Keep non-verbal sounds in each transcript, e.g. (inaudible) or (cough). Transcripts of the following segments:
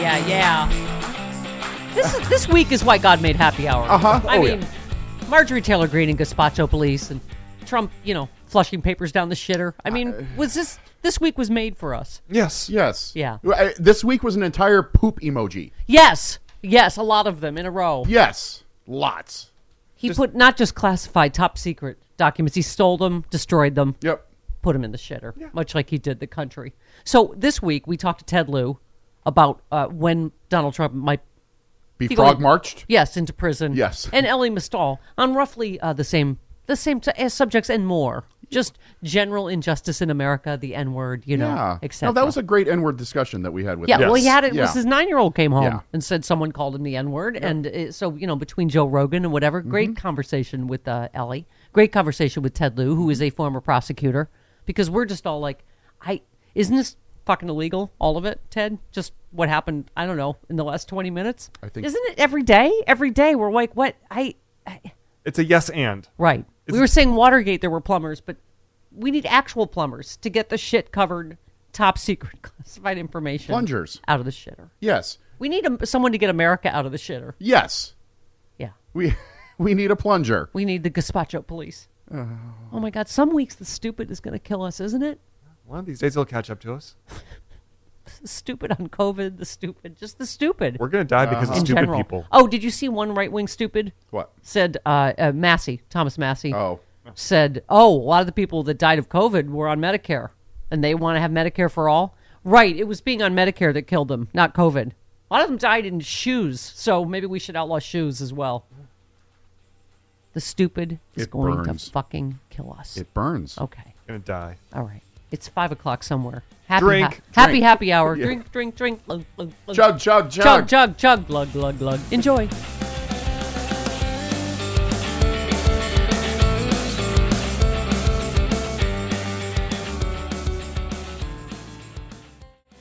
Yeah, yeah, yeah. This is, this week is why God made happy hour. Uh-huh. I Oh, mean, yeah. Marjorie Taylor Greene and Gazpacho Police and Trump, you know, flushing papers down the shitter. I mean, Uh, was this this week was made for us? Yes. Yes. Yeah. Uh, This week was an entire poop emoji. Yes, yes, a lot of them in a row. Yes. Lots. He put not just classified, top secret documents. He stole them, destroyed them, Yep. put them in the shitter, much like he did the country. So this week we talked to Ted Lieu about uh, when Donald Trump might Be frog marched. Yes, into prison. Yes. and Elie Mystal on roughly uh, the same the same t- uh, subjects and more. Just general injustice in America, the N word, you know, Yeah. etc. No, that was a great N-word discussion that we had with. yeah. him. Well, he had it. Yeah. Was his nine year old came home Yeah. and said someone called him the N word, and uh, so you know between Joe Rogan and whatever, great Mm-hmm. conversation with uh, Ellie. Great conversation with Ted Lieu, who is a former prosecutor, because we're just all like, I isn't this fucking illegal? All of it, Ted. Just what happened? I don't know in the last twenty minutes. I think- isn't it every day? Every day we're like, what? I, I It's a yes and. right. we were saying Watergate there were plumbers, but we need actual plumbers to get the shit covered, top secret (laughs) classified information Plungers. out of the shitter. Yes. We need a, someone to get America out of the shitter. Yes. Yeah. We (laughs) we need a plunger. We need the gazpacho police. Oh, oh my God. Some weeks the stupid is going to kill us, isn't it? One of these days, it'll catch up to us. (laughs) The stupid on COVID, the stupid, just the stupid. We're gonna die because of in stupid general. people. Oh, did you see one right wing stupid? What? Said uh, uh, Massie, Thomas Massie. Oh. said, "Oh, a lot of the people that died of COVID were on Medicare, and they want to have Medicare for all. Right, it was being on Medicare that killed them, not COVID. A lot of them died in shoes, so maybe we should outlaw shoes as well. The stupid is It going burns. to fucking kill us. It burns. okay, Gonna die. all right. It's five o'clock somewhere. Happy, Drink, happy, drink. happy hour. Yeah. Drink, drink, drink. Glug, glug, glug. Chug, chug, chug. chug, chug, chug. Glug, glug, glug. Enjoy.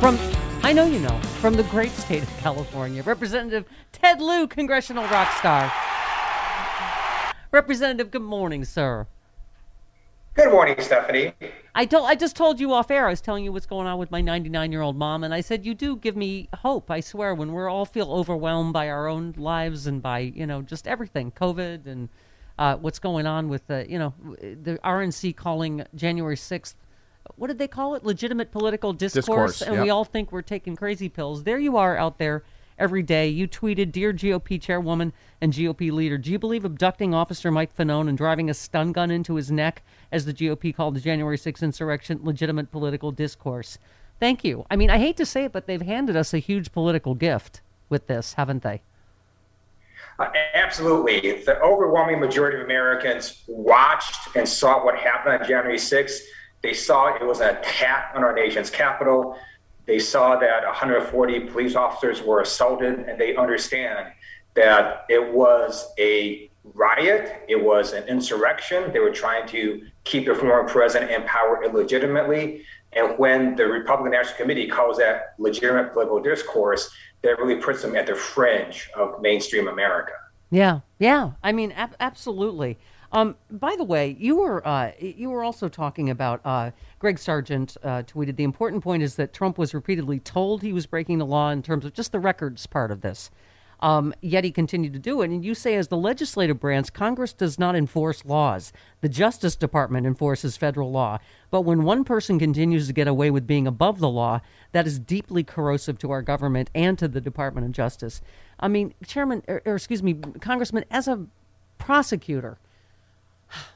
From, I know you know, from the great state of (laughs) California, Representative Ted Lieu, congressional rock star. Representative, good morning, sir. Good morning, Stephanie. I told I just told you off air. I was telling you what's going on with my 99 year old mom, and I said you do give me hope. I swear, when we're all feel overwhelmed by our own lives and by you know just everything, COVID and uh, what's going on with the you know the RNC calling January 6th. What did they call it? Legitimate political discourse, Discourse, and we all think we're taking crazy pills. There you are out there every day. You tweeted, "Dear GOP chairwoman and GOP leader, do you believe abducting Officer Mike Fanone and driving a stun gun into his neck, as the GOP called the January 6th insurrection, legitimate political discourse?" Thank you. I mean, I hate to say it, but they've handed us a huge political gift with this, haven't they? Uh, absolutely. The overwhelming majority of Americans watched and saw what happened on January 6th. They saw it was an attack on our nation's capital. They saw that 140 police officers were assaulted, and they understand that it was a riot, it was an insurrection. They were trying to keep the former president in power illegitimately. And when the Republican National Committee calls that legitimate political discourse, that really puts them at the fringe of mainstream America. Yeah, yeah. I mean, ab- absolutely. Um, by the way, you were uh, you were also talking about uh, Greg Sargent uh, tweeted the important point is that Trump was repeatedly told he was breaking the law in terms of just the records part of this. Um, yet he continued to do it. And you say, as the legislative branch, Congress does not enforce laws. The Justice Department enforces federal law. But when one person continues to get away with being above the law, that is deeply corrosive to our government and to the Department of Justice. I mean, Chairman, or, or excuse me, Congressman, as a prosecutor,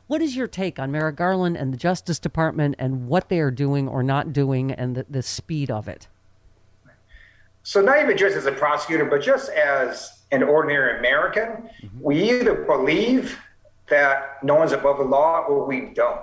what is your take on Merrick Garland and the Justice Department and what they are doing or not doing and the, the speed of it? So, not even just as a prosecutor, but just as an ordinary American, mm-hmm. we either believe that no one's above the law or we don't.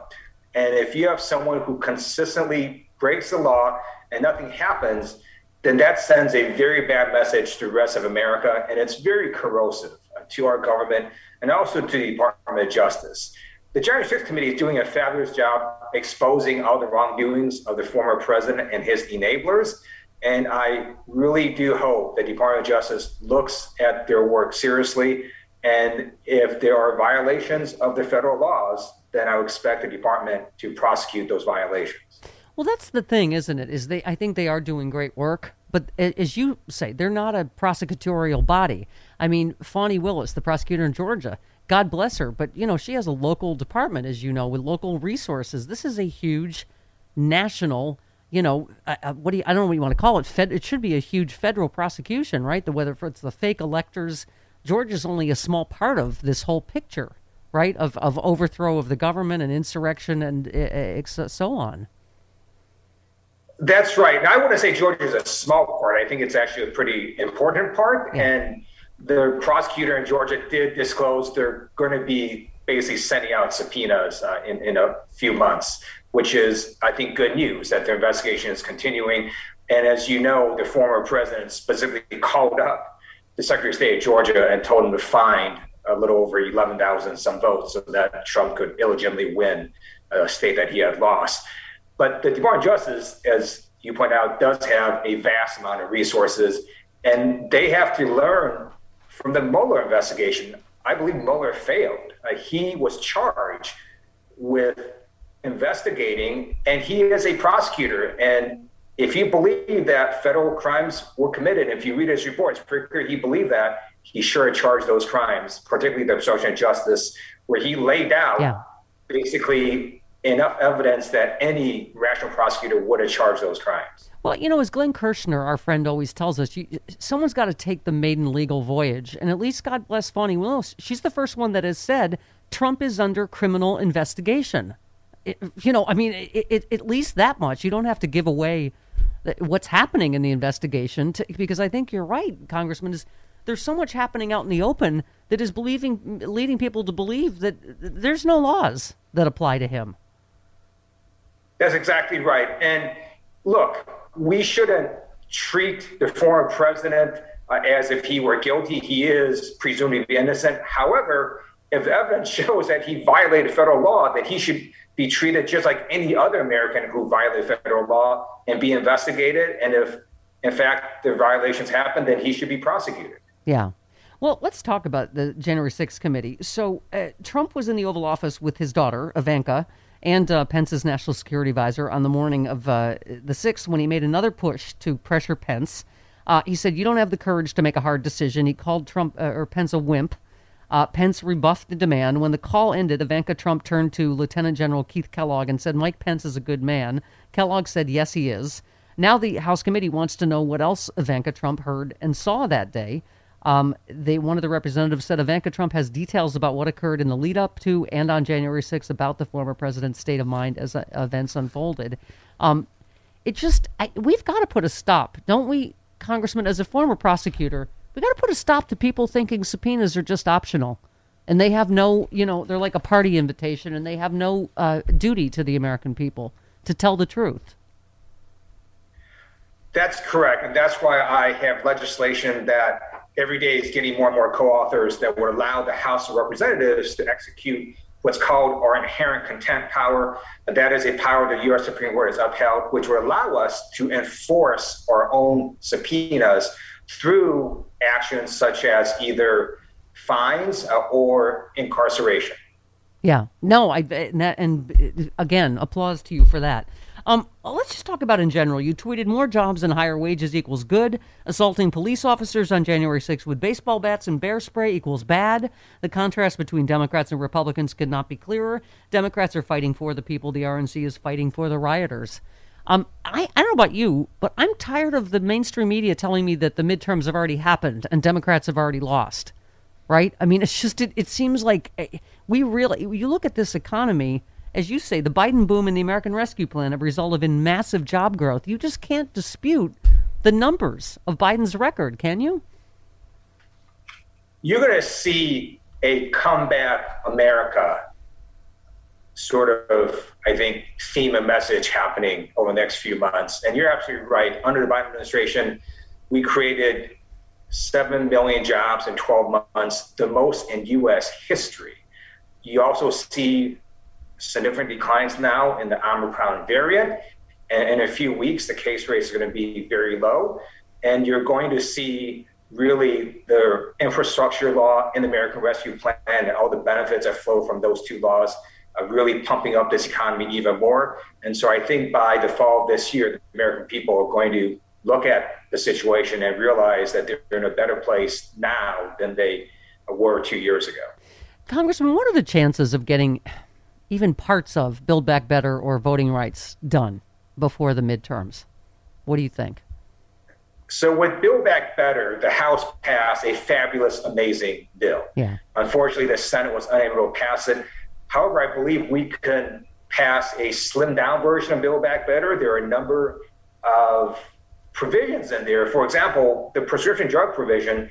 And if you have someone who consistently breaks the law and nothing happens, then that sends a very bad message to the rest of America. And it's very corrosive to our government and also to the Department of Justice. The January 6th Committee is doing a fabulous job exposing all the wrongdoings of the former president and his enablers. And I really do hope that the Department of Justice looks at their work seriously. And if there are violations of the federal laws, then I would expect the department to prosecute those violations. Well, that's the thing, isn't it? Is they? I think they are doing great work, but as you say, they're not a prosecutorial body. I mean, Fani Willis, the prosecutor in Georgia, God bless her, but you know she has a local department, as you know, with local resources. This is a huge national. You know, uh, uh, what do you, I don't know what you want to call it. Fed, it should be a huge federal prosecution, right? The whether it's the fake electors, Georgia's only a small part of this whole picture, right? Of of overthrow of the government and insurrection and uh, so on. That's right. Now, I wouldn't say Georgia is a small part. I think it's actually a pretty important part. And the prosecutor in Georgia did disclose they're going to be basically sending out subpoenas uh, in, in a few months, which is, I think, good news that the investigation is continuing. And as you know, the former president specifically called up the Secretary of State of Georgia and told him to find a little over 11,000 some votes so that Trump could illegitimately win a state that he had lost. But the Department of Justice, as you point out, does have a vast amount of resources, and they have to learn from the Mueller investigation. I believe Mueller failed. Uh, he was charged with investigating, and he is a prosecutor. And if you believe that federal crimes were committed, if you read his reports, pretty clear he believed that. He sure charged those crimes, particularly the obstruction of justice, where he laid out Yeah. basically enough evidence that any rational prosecutor would have charged those crimes. Well, you know, as Glenn Kirshner, our friend, always tells us, you, someone's got to take the maiden legal voyage. And at least, God bless Fani Willis, she's the first one that has said Trump is under criminal investigation. It, you know, I mean, it, it, at least that much. You don't have to give away what's happening in the investigation to, because I think you're right, Congressman. Is there's so much happening out in the open that is believing, leading people to believe that there's no laws that apply to him. That's exactly right. And look, we shouldn't treat the former president uh, as if he were guilty. He is presumably innocent. However, if evidence (laughs) shows that he violated federal law, that he should be treated just like any other American who violated federal law and be investigated. And if in fact the violations happened, then he should be prosecuted. Yeah. Well, let's talk about the January 6th committee. So, uh, Trump was in the Oval Office with his daughter, Ivanka, and uh, Pence's national security advisor on the morning of uh, the 6th when he made another push to pressure Pence. Uh, he said, You don't have the courage to make a hard decision. He called Trump uh, or Pence a wimp. Uh, Pence rebuffed the demand. When the call ended, Ivanka Trump turned to Lieutenant General Keith Kellogg and said, Mike Pence is a good man. Kellogg said, Yes, he is. Now the House committee wants to know what else Ivanka Trump heard and saw that day. Um, they one of the representatives said Ivanka Trump has details about what occurred in the lead up to and on January 6th about the former president's state of mind as uh, events unfolded. Um, it just I, we've got to put a stop, don't we, Congressman? As a former prosecutor, we got to put a stop to people thinking subpoenas are just optional, and they have no, you know, they're like a party invitation, and they have no uh, duty to the American people to tell the truth. That's correct, and that's why I have legislation that every day is getting more and more co-authors that would allow the House of Representatives to execute what's called our inherent contempt power. And that is a power the U.S. Supreme Court has upheld, which would allow us to enforce our own subpoenas through actions such as either fines uh, or incarceration. Yeah, no, I and, that, and again, applause to you for that. Um, let's just talk about in general. You tweeted more jobs and higher wages equals good. Assaulting police officers on January 6th with baseball bats and bear spray equals bad. The contrast between Democrats and Republicans could not be clearer. Democrats are fighting for the people. The RNC is fighting for the rioters. Um, I, I don't know about you, but I'm tired of the mainstream media telling me that the midterms have already happened and Democrats have already lost. Right? I mean, it's just, it, it seems like eh, we really, you look at this economy as you say, the Biden boom and the American Rescue Plan have resulted in massive job growth. You just can't dispute the numbers of Biden's record, can you? You're going to see a comeback America sort of, I think, theme and message happening over the next few months. And you're absolutely right. Under the Biden administration, we created 7 million jobs in 12 months, the most in U.S. history. You also see significant declines now in the Omicron variant. And in a few weeks, the case rates are going to be very low. And you're going to see really the infrastructure law and the American Rescue Plan and all the benefits that flow from those two laws uh, really pumping up this economy even more. And so I think by the fall of this year, the American people are going to look at the situation and realize that they're in a better place now than they were two years ago. Congressman, what are the chances of getting even parts of Build Back Better or voting rights done before the midterms. What do you think? So with Build Back Better, the House passed a fabulous, amazing bill. Yeah. Unfortunately, the Senate was unable to pass it. However, I believe we can pass a slimmed down version of Build Back Better. There are a number of provisions in there. For example, the prescription drug provision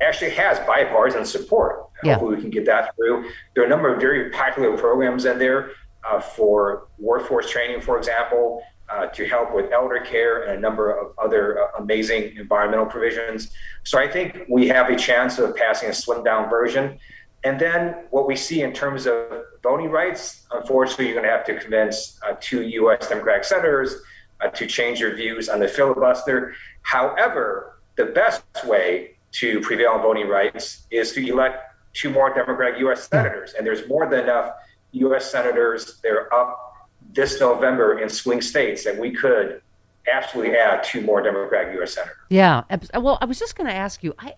actually has bipartisan support. Yeah. Hopefully, we can get that through. There are a number of very popular programs in there uh, for workforce training, for example, uh, to help with elder care and a number of other uh, amazing environmental provisions. So I think we have a chance of passing a slimmed down version. And then what we see in terms of voting rights, unfortunately, you're going to have to convince uh, two U.S. Democratic senators uh, to change their views on the filibuster. However, the best way to prevail on voting rights is to elect two more Democratic U.S. Hmm. senators. And there's more than enough U.S. senators that are up this November in swing states that we could absolutely add two more Democratic U.S. senators. Yeah. Well, I was just going to ask you. I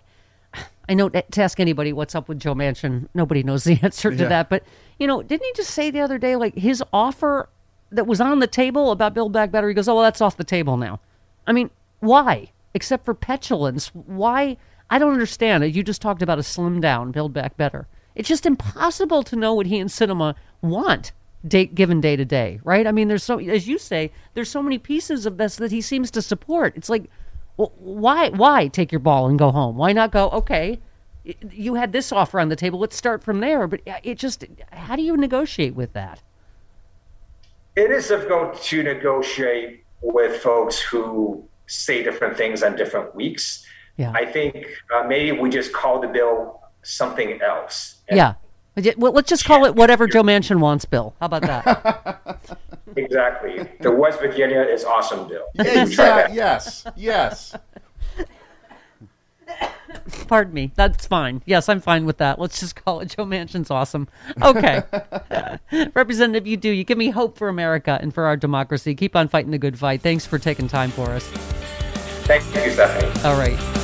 I know to ask anybody what's up with Joe Manchin, nobody knows the (laughs) answer to Yeah. that. But you know, didn't he just say the other day, like his offer that was on the table about Build Back Better? He goes, "Oh, well, that's off the table now." I mean, why? Except for petulance, why? I don't understand. You just talked about a slim down, Build Back Better. It's just impossible to know what he and Sinema want, day, given day to day, right? I mean, there's so, as you say, there's so many pieces of this that he seems to support. It's like, well, why, why take your ball and go home? Why not go? Okay, you had this offer on the table. Let's start from there. But uh, it just, how do you negotiate with that? It is difficult to negotiate with folks who say different things on different weeks. Yeah. I think uh, maybe we just call the bill something else. And Yeah. Well, let's just call it whatever Joe Manchin wants, Bill. How about that? (laughs) (laughs) Exactly. The West Virginia is awesome, Bill. Exactly. yes. Yes. (laughs) Pardon me. That's fine. Yes, I'm fine with that. Let's just call it Joe Manchin's awesome. Okay. Representative, you do. You give me hope for America and for our democracy. Keep on fighting the good fight. Thanks for taking time for us. Thank you, Stephanie. All right.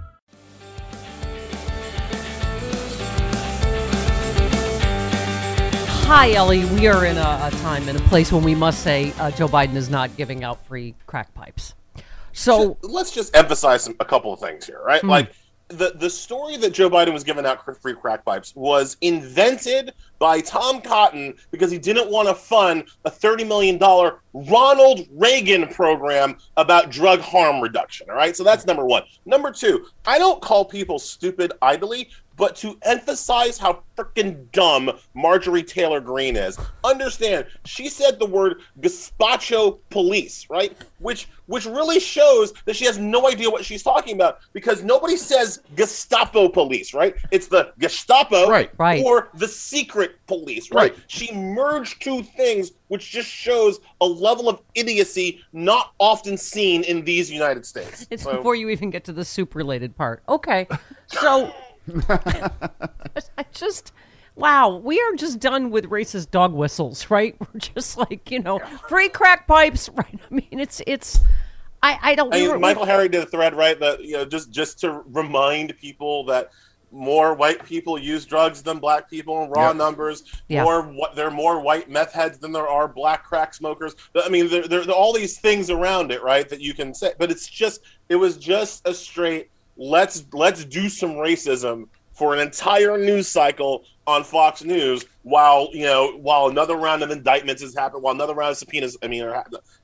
Hi, Elie. We are in a, a time and a place when we must say uh, Joe Biden is not giving out free crack pipes. So let's just emphasize some, a couple of things here, right? Like the the story that Joe Biden was giving out free crack pipes was invented by Tom Cotton because he didn't want to fund a thirty million dollar Ronald Reagan program about drug harm reduction. All right, so that's number one. Number two, I don't call people stupid idly. But to emphasize how freaking dumb Marjorie Taylor Greene is, understand she said the word gazpacho police, right? Which which really shows that she has no idea what she's talking about because nobody says Gestapo police, right? It's the Gestapo Right. Right. or the secret police, right? Right. She merged two things, which just shows a level of idiocy not often seen in these United States. it's So- before you even get to the soup related part. Okay. So (laughs) (laughs) I just wow, we are just done with racist dog whistles, right? (laughs) We're just like, you know, free crack pipes, (laughs) right? I mean, it's it's I I don't I we were- Michael Harriot did a thread, right? That you know, just just to remind people that more white people use drugs than black people in raw Yep. numbers. Yeah. More what there are more white meth heads than there are black crack smokers. I mean, there, there, there are all these things around it, right? That you can say, but it's just it was just a straight let's let's do some racism for an entire news cycle on Fox News while you know while another round of indictments has happened, while another round of subpoenas. I mean, are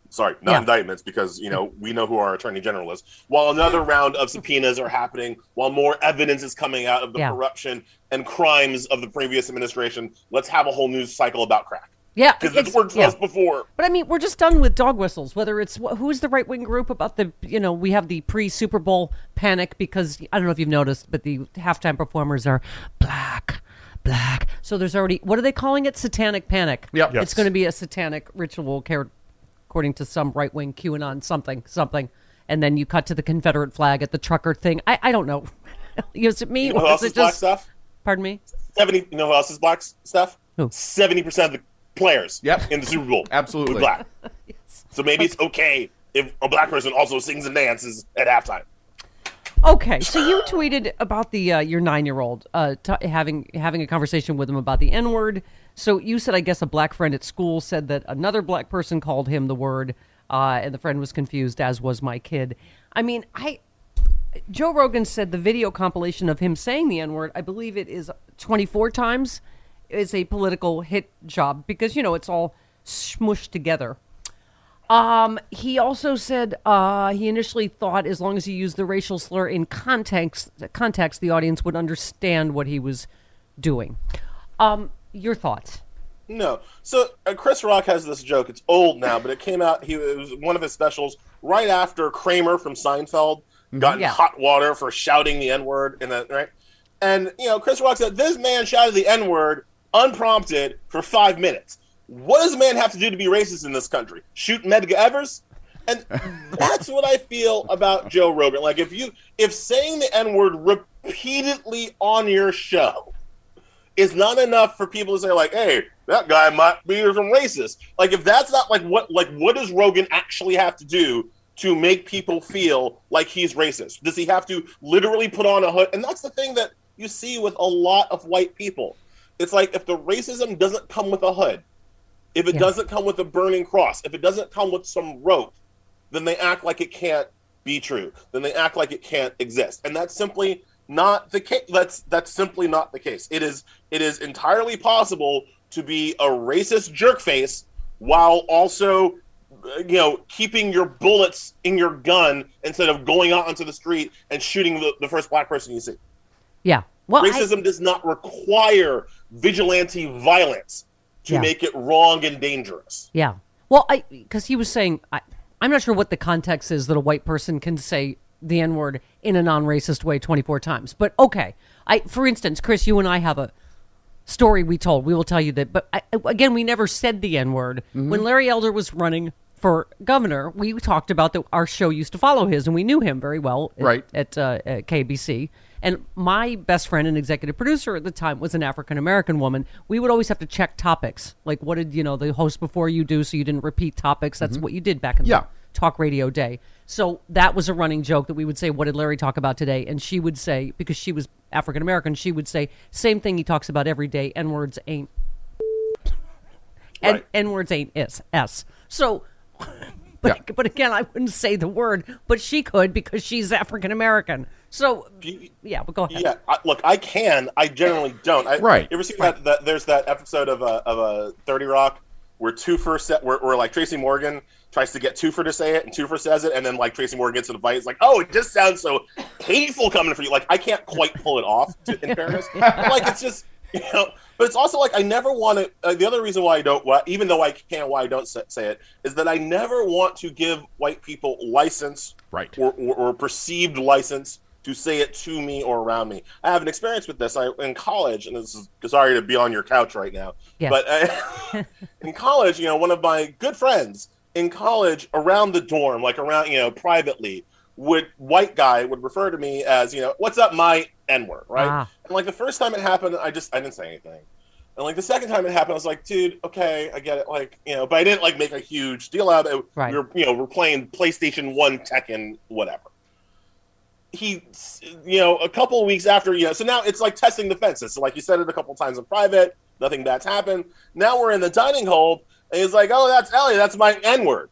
sorry, not Yeah. indictments because you know we know who our attorney general is. While another round of subpoenas are happening, while more evidence is coming out of the Yeah. corruption and crimes of the previous administration, let's have a whole news cycle about crack yeah, because it's- it's worked for yeah. us before. But I mean, we're just done with dog whistles. Whether it's who's the right wing group about the, you know, we have the pre Super Bowl panic because I don't know if you've noticed, but the halftime performers are black, black. So there's already what are they calling it? Satanic panic. Yep. Yes. It's going to be a satanic ritual, care- according to some right wing QAnon something something. And then you cut to the Confederate flag at the trucker thing. I, I don't know. (laughs) is it me You know who or else is is black just? stuff? Pardon me. Seventy. You know who else is black stuff? Who? Seventy percent of the players Yep. in the Super Bowl Absolutely. were black. (laughs) So maybe it's okay if a black person also sings and dances at halftime. Okay, so you tweeted about the uh, your nine year old uh, t- having having a conversation with him about the N word. So you said, I guess, a black friend at school said that another black person called him the word, uh, and the friend was confused, as was my kid. I mean, I Joe Rogan said the video compilation of him saying the N word, I believe it is 24 times, is a political hit job because you know it's all smushed together. Um, he also said uh, he initially thought as long as he used the racial slur in context, context, the audience would understand what he was doing. Um, your thoughts? No. So uh, Chris Rock has this joke. It's old now, but it came out. He it was one of his specials right after Kramer from Seinfeld got in Yeah. hot water for shouting the N word in that right. And you know, Chris Rock said this man shouted the N word unprompted for five minutes. What does a man have to do to be racist in this country? Shoot Medgar Evers? And (laughs) that's what I feel about Joe Rogan. Like if you if saying the N word repeatedly on your show is not enough for people to say like, "Hey, that guy might be some racist." Like, if that's not like what like what does Rogan actually have to do to make people feel like he's racist? Does he have to literally put on a hood? And that's the thing that you see with a lot of white people. It's like if the racism doesn't come with a hood, if it Yeah. doesn't come with a burning cross, if it doesn't come with some rope, then they act like it can't be true. Then they act like it can't exist. And that's simply not the case. That's that's simply not the case. It is it is entirely possible to be a racist jerkface while also you know keeping your bullets in your gun instead of going out onto the street and shooting the, the first black person you see. Yeah. Well, I- Racism does not require vigilante violence to Yeah. make it wrong and dangerous. Yeah. Well, I because he was saying I, I'm not sure what the context is that a white person can say the N word in a non-racist way 24 times. But okay, I for instance, Chris, you and I have a story we told. We will tell you that. But I, again, we never said the N word when Larry Elder was running for governor. We talked about that our show used to follow his, and we knew him very well at, Right. at, uh, at KABC. And my best friend and executive producer at the time was an African American woman. We would always have to check topics, like what did you know the host before you do, so you didn't repeat topics. That's mm-hmm. what you did back in Yeah. the talk radio day. So that was a running joke that we would say, "What did Larry talk about today?" And she would say, because she was African American, she would say, "Same thing he talks about every day. N words ain't (laughs) Right. N words ain't is s." So. (laughs) But, but again, I wouldn't say the word, but she could because she's African American. So, yeah, but go ahead. Yeah, I, look, I can. I generally don't. I, Right. You ever seen that, that? There's that episode of a of a Thirty Rock where Toofer set where, where like Tracy Morgan tries to get Toofer to say it, and Toofer says it, and then like Tracy Morgan gets in a fight. It's like, oh, it just sounds so painful coming from you. Like I can't quite pull it off. To, in fairness, like it's just you know. But it's also like I never want to. Uh, the other reason why I don't, why, even though I can, why I don't say, say it, is that I never want to give white people license, Right. or, or, or perceived license to say it to me or around me. I have an experience with this. I in college, and this is sorry to be on your couch right now, Yeah. but uh, (laughs) in college, you know, one of my good friends in college around the dorm, like around you know privately, would white guy would refer to me as you know, what's up, my n word, right? Ah. And like the first time it happened, I just I didn't say anything. And like the second time it happened, I was like, dude, okay, I get it. Like, you know, but I didn't like make a huge deal out of it. Right. We were, you know, we're playing PlayStation 1 Tekken, whatever. He, you know, a couple of weeks after, you know, so now it's like testing the fences. So, like you said it a couple of times in private, nothing bad's happened. Now we're in the dining hall, and he's like, oh, that's Elie, that's my N word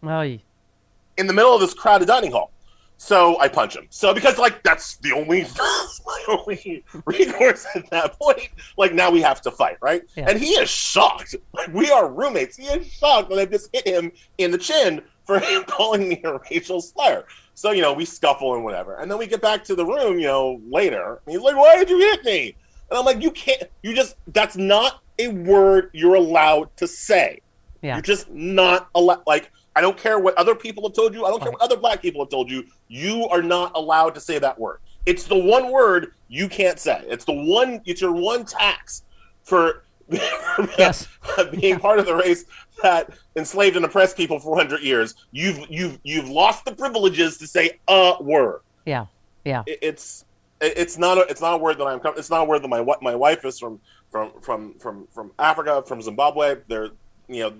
in the middle of this crowded dining hall. So I punch him. So because like that's the only (laughs) that's my only recourse at that point. Like now we have to fight, right? Yeah. And he is shocked. Like we are roommates. He is shocked that I just hit him in the chin for him (laughs) calling me a racial slur. So you know we scuffle and whatever, and then we get back to the room. You know later, and he's like, "Why did you hit me?" And I'm like, "You can't. You just that's not a word you're allowed to say." Yeah. You're just not allowed. Like, I don't care what other people have told you. I don't care what other black people have told you. You are not allowed to say that word. It's the one word you can't say. It's the one. It's your one tax for (laughs) Yes. being part of the race that enslaved and oppressed people for 100 years. You've you've you've lost the privileges to say a word. Yeah. Yeah. It- It's it- it's not a it's not a word that I'm it's not a word that my my wife is from from from from from Africa from Zimbabwe. They're you know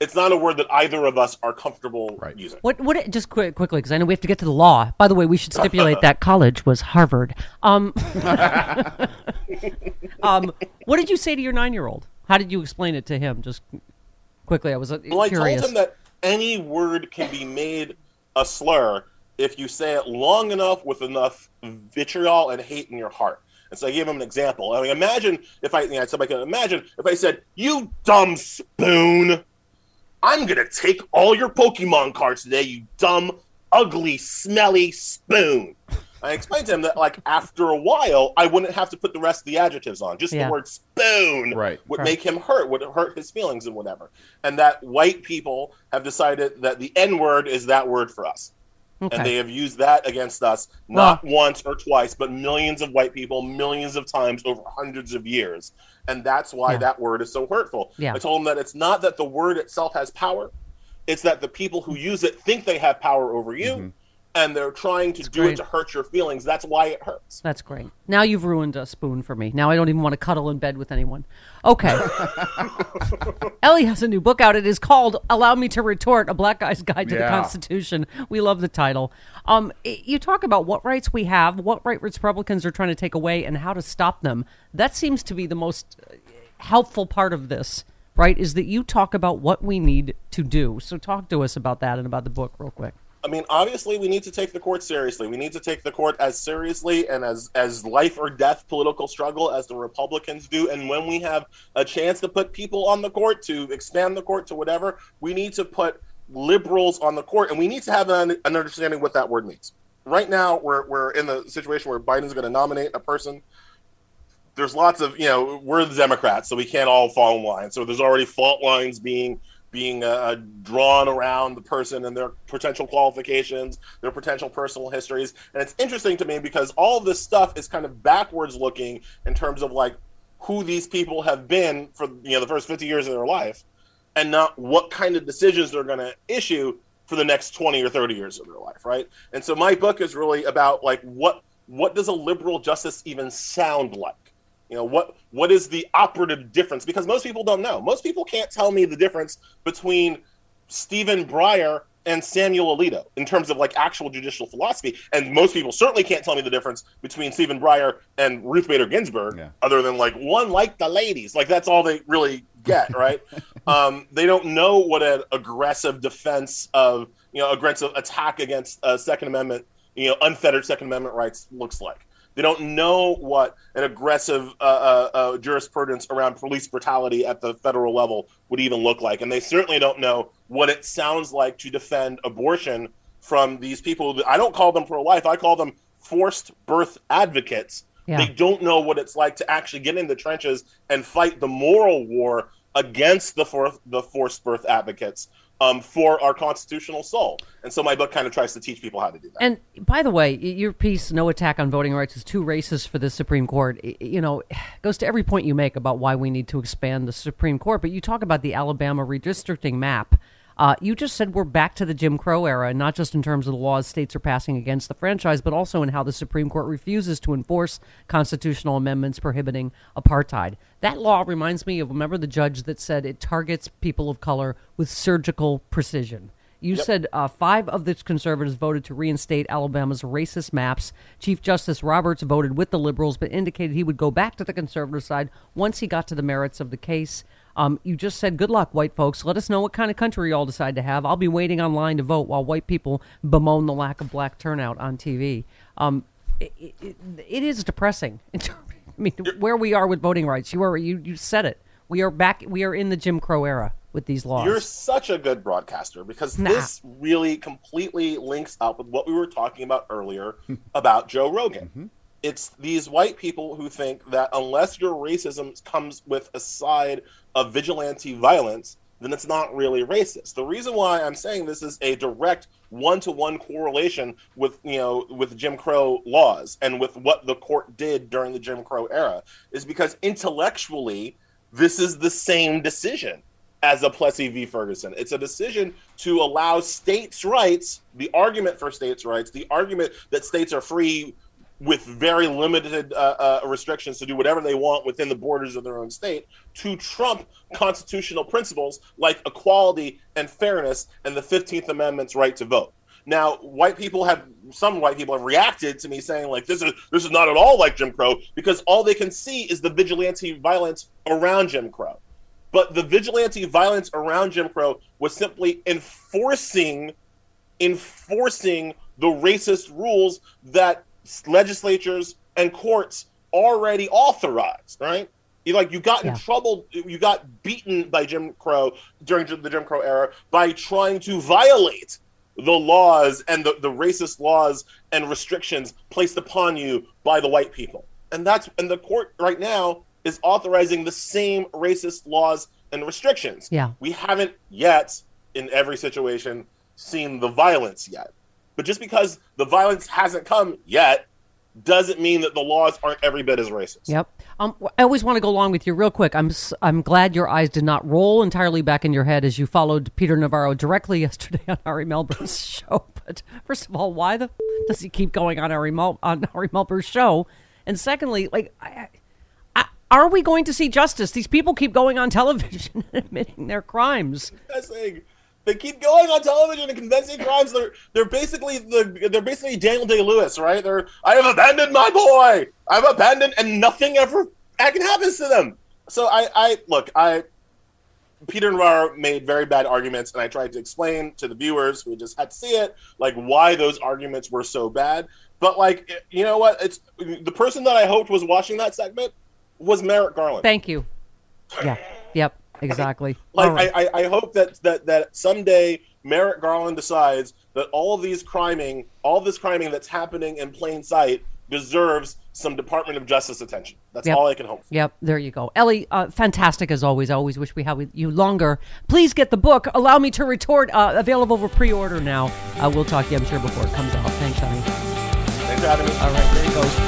it's not a word that either of us are comfortable Right. using. What? What? Just quick, quickly, because I know we have to get to the law. By the way, we should stipulate that (laughs) college was Harvard. Um, (laughs) um, what did you say to your nine-year-old? How did you explain it to him? Just quickly, I was uh, Well, I told him that any word can be made a slur if you say it long enough with enough vitriol and hate in your heart. And so I gave him an example. I mean, imagine if I, you know, somebody can imagine if I said, "You dumb spoon, I'm gonna take all your Pokemon cards today, you dumb, ugly, smelly spoon." I explained to him that, like, after a while, I wouldn't have to put the rest of the adjectives on. Just Yeah. the word spoon Right. would Right. make him hurt, would hurt his feelings and whatever. And that white people have decided that the N word is that word for us. Okay. And they have used that against us, not once or twice, but millions of white people, millions of times over hundreds of years. And that's why Yeah. that word is so hurtful. Yeah. I told them that it's not that the word itself has power, it's that the people who use it think they have power over you. Mm-hmm. And they're trying to do great. it to hurt your feelings. That's why it hurts. That's great. Now you've ruined a spoon for me. Now I don't even want to cuddle in bed with anyone. Okay. (laughs) Elie has a new book out. It is called "Allow Me to Retort: A Black Guy's Guide to the Constitution." We love the title. Um, i- you talk about what rights we have, what rights Republicans are trying to take away, and how to stop them. That seems to be the most uh, helpful part of this, right? Is that you talk about what we need to do. So talk to us about that and about the book, real quick. I mean, obviously, we need to take the court seriously. We need to take the court as seriously and as as life or death political struggle as the Republicans do. And when we have a chance to put people on the court to expand the court to whatever, we need to put liberals on the court, and we need to have an, an understanding what that word means. Right now, we're we're in the situation where Biden's going to nominate a person. There's lots of you know we're the Democrats, so we can't all fall in line. So there's already fault lines being being uh, drawn around the person and their potential qualifications, their potential personal histories. And it's interesting to me because all this stuff is kind of backwards looking in terms of like who these people have been for you know the first 50 years of their life and not what kind of decisions they're going to issue for the next 20 or 30 years of their life, right? And so my book is really about like what what does a liberal justice even sound like? You know, what what is the operative difference? Because most people don't know. Most people can't tell me the difference between Stephen Breyer and Samuel Alito in terms of like actual judicial philosophy. And most people certainly can't tell me the difference between Stephen Breyer and Ruth Bader Ginsburg, Yeah. other than like one like the ladies. Like that's all they really get, right? (laughs) um, they don't know what an aggressive defense of you know aggressive attack against uh, Second Amendment, you know, unfettered Second Amendment rights looks like. They don't know what an aggressive uh, uh, uh, jurisprudence around police brutality at the federal level would even look like, and they certainly don't know what it sounds like to defend abortion from these people. I don't call them pro-life; I call them forced birth advocates. Yeah. They don't know what it's like to actually get in the trenches and fight the moral war against the for- the forced birth advocates um, for our constitutional soul. And so my book kind of tries to teach people how to do that. And by the way, your piece, "No Attack on Voting Rights," is too racist for the Supreme Court. You know, (sighs) goes to every point you make about why we need to expand the Supreme Court. But you talk about the Alabama redistricting map. Uh, you just said we're back to the Jim Crow era, not just in terms of the laws states are passing against the franchise, but also in how the Supreme Court refuses to enforce constitutional amendments prohibiting apartheid. That law reminds me of remember the judge that said it targets people of color with surgical precision. You said uh, five of the conservatives voted to reinstate Alabama's racist maps. Chief Justice Roberts voted with the liberals, but indicated he would go back to the conservative side once he got to the merits of the case. Um, you just said, "Good luck, white folks. Let us know what kind of country you all decide to have. I'll be waiting online to vote while white people bemoan the lack of black turnout on TV." Um, it, it, it is depressing. (laughs) I mean, where we are with voting rights. You are you you said it. We are back. We are in the Jim Crow era with these laws. You're such a good broadcaster because Nah. this really completely links up with what we were talking about earlier about Joe Rogan. It's these white people who think that unless your racism comes with a side of vigilante violence, then it's not really racist. The reason why I'm saying this is a direct one-to-one correlation with you know with Jim Crow laws and with what the court did during the Jim Crow era is because intellectually this is the same decision as a Plessy v. Ferguson. It's a decision to allow states' rights, the argument for states' rights, the argument that states are free with very limited uh, uh, restrictions to do whatever they want within the borders of their own state, to trump constitutional principles like equality and fairness and the 15th Amendment's right to vote. Now, white people have some white people have reacted to me saying like this is this is not at all like Jim Crow because all they can see is the vigilante violence around Jim Crow. But the vigilante violence around Jim Crow was simply enforcing enforcing the racist rules that legislatures and courts already authorized, right? You like you got in trouble, you got beaten by Jim Crow during the Jim Crow era by trying to violate the laws and the, the racist laws and restrictions placed upon you by the white people. And that's and the court right now is authorizing the same racist laws and restrictions. Yeah. We haven't yet in every situation seen the violence yet. But just because the violence hasn't come yet doesn't mean that the laws aren't every bit as racist. Yep. Um, I always want to go along with you real quick. I'm I'm glad your eyes did not roll entirely back in your head as you followed Peter Navarro directly (laughs) yesterday on Ari Melber's (laughs) show. But first of all, why the does he keep going on Ari Mel on Ari Melber's show? And secondly, like, I, I, are we going to see justice? These people keep going on television (laughs) admitting their crimes. Confessing. They keep going on television and convincing crimes. They're they're basically the they're basically Daniel Day Lewis, right? They're I have abandoned my boy. I've abandoned, and nothing ever fucking happens to them. So I I look I Peter Navarro made very bad arguments, and I tried to explain to the viewers who just had to see it, like why those arguments were so bad. But like, you know what? It's the person that I hoped was watching that segment was Merrick Garland. Thank you. Yeah. Yep. Exactly. Like right. I, I, I hope that, that that someday Merrick Garland decides that all these criming, all this criming that's happening in plain sight deserves some Department of Justice attention. That's Yep. all I can hope. for. Yep, there you go. Elie, uh, fantastic as always. I always wish we had with you longer. Please get the book. Allow me to retort. Uh, available for pre order now. Uh, we'll talk to you, I'm sure, before it comes out. Thanks, honey. Thanks for having me. All right, there you go.